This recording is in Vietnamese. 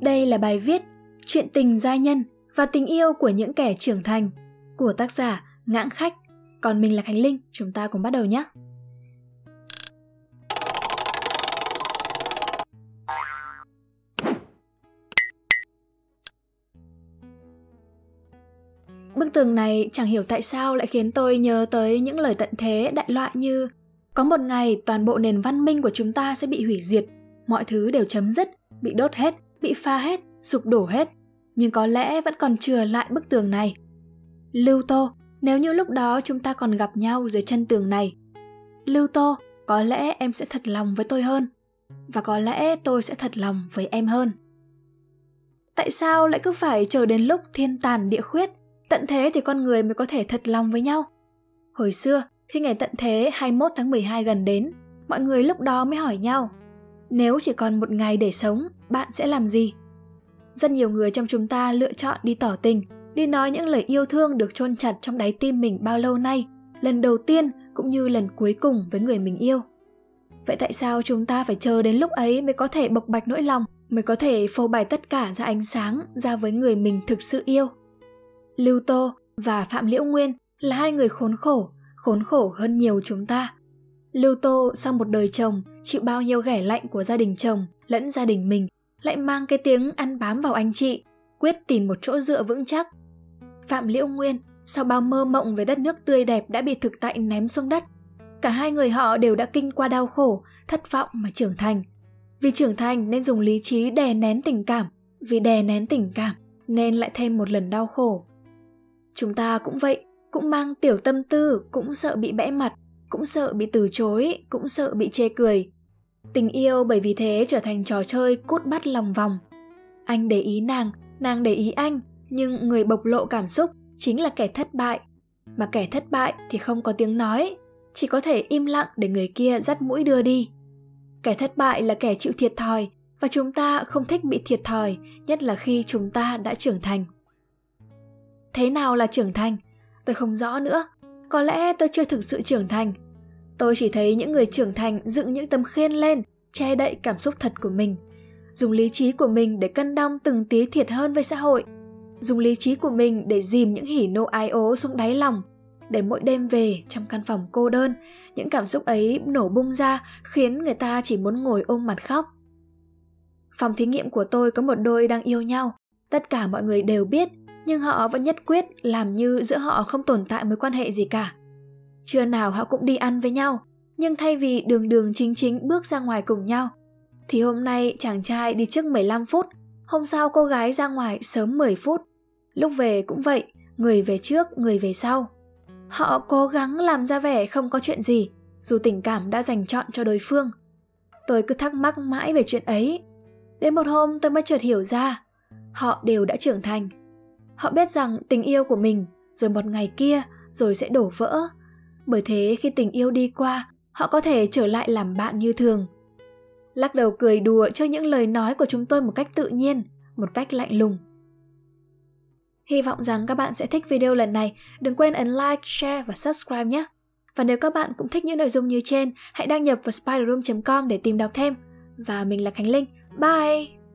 Đây là bài viết Chuyện tình giai nhân và tình yêu của những kẻ trưởng thành của tác giả Ngãng Khách. Còn mình là Khánh Linh, chúng ta cùng bắt đầu nhé. Bức tường này chẳng hiểu tại sao lại khiến tôi nhớ tới những lời tận thế đại loại như có một ngày toàn bộ nền văn minh của chúng ta sẽ bị hủy diệt, mọi thứ đều chấm dứt, bị đốt hết, bị pha hết, sụp đổ hết. Nhưng có lẽ vẫn còn chừa lại bức tường này. Lưu Tô, nếu như lúc đó chúng ta còn gặp nhau dưới chân tường này. Lưu Tô, có lẽ em sẽ thật lòng với tôi hơn. Và có lẽ tôi sẽ thật lòng với em hơn. Tại sao lại cứ phải chờ đến lúc thiên tàn địa khuyết Tận thế thì con người mới có thể thật lòng với nhau. Hồi xưa, khi ngày tận thế 21 tháng 12 gần đến, mọi người lúc đó mới hỏi nhau, nếu chỉ còn một ngày để sống, bạn sẽ làm gì? Rất nhiều người trong chúng ta lựa chọn đi tỏ tình, đi nói những lời yêu thương được chôn chặt trong đáy tim mình bao lâu nay, lần đầu tiên cũng như lần cuối cùng với người mình yêu. Vậy tại sao chúng ta phải chờ đến lúc ấy mới có thể bộc bạch nỗi lòng, mới có thể phô bày tất cả ra ánh sáng, ra với người mình thực sự yêu? Lưu Tô và Phạm Liễu Nguyên là hai người khốn khổ, khốn khổ hơn nhiều chúng ta. Lưu Tô sau một đời chồng chịu bao nhiêu ghẻ lạnh của gia đình chồng lẫn gia đình mình lại mang cái tiếng ăn bám vào anh chị, quyết tìm một chỗ dựa vững chắc. Phạm Liễu Nguyên sau bao mơ mộng về đất nước tươi đẹp đã bị thực tại ném xuống đất. Cả hai người họ đều đã kinh qua đau khổ, thất vọng mà trưởng thành. Vì trưởng thành nên dùng lý trí đè nén tình cảm, vì đè nén tình cảm nên lại thêm một lần đau khổ. Chúng ta cũng vậy, cũng mang tiểu tâm tư, cũng sợ bị bẽ mặt, cũng sợ bị từ chối, cũng sợ bị chê cười. Tình yêu bởi vì thế trở thành trò chơi cút bắt lòng vòng. Anh để ý nàng, nàng để ý anh, nhưng người bộc lộ cảm xúc chính là kẻ thất bại. Mà kẻ thất bại thì không có tiếng nói, chỉ có thể im lặng để người kia dắt mũi đưa đi. Kẻ thất bại là kẻ chịu thiệt thòi, và chúng ta không thích bị thiệt thòi, nhất là khi chúng ta đã trưởng thành thế nào là trưởng thành tôi không rõ nữa có lẽ tôi chưa thực sự trưởng thành tôi chỉ thấy những người trưởng thành dựng những tấm khiên lên, che đậy cảm xúc thật của mình. Dùng lý trí của mình để cân đong từng tí thiệt hơn với xã hội. Dùng lý trí của mình để dìm những hỉ nộ ái ố xuống đáy lòng. Để mỗi đêm về trong căn phòng cô đơn, những cảm xúc ấy nổ bung ra, khiến người ta chỉ muốn ngồi ôm mặt khóc. Phòng thí nghiệm của tôi có một đôi đang yêu nhau. Tất cả mọi người đều biết, nhưng họ vẫn nhất quyết làm như giữa họ không tồn tại mối quan hệ gì cả. Trưa nào họ cũng đi ăn với nhau, nhưng thay vì đường đường chính chính bước ra ngoài cùng nhau, thì hôm nay chàng trai đi trước 15 phút, hôm sau cô gái ra ngoài sớm 10 phút. Lúc về cũng vậy, người về trước, người về sau. Họ cố gắng làm ra vẻ không có chuyện gì, dù tình cảm đã dành chọn cho đối phương. Tôi cứ thắc mắc mãi về chuyện ấy. Đến một hôm tôi mới chợt hiểu ra, họ đều đã trưởng thành Họ biết rằng tình yêu của mình rồi một ngày kia rồi sẽ đổ vỡ. Bởi thế khi tình yêu đi qua, họ có thể trở lại làm bạn như thường. Lắc đầu cười đùa cho những lời nói của chúng tôi một cách tự nhiên, một cách lạnh lùng. Hy vọng rằng các bạn sẽ thích video lần này. Đừng quên ấn like, share và subscribe nhé. Và nếu các bạn cũng thích những nội dung như trên, hãy đăng nhập vào spiderroom.com để tìm đọc thêm. Và mình là Khánh Linh. Bye!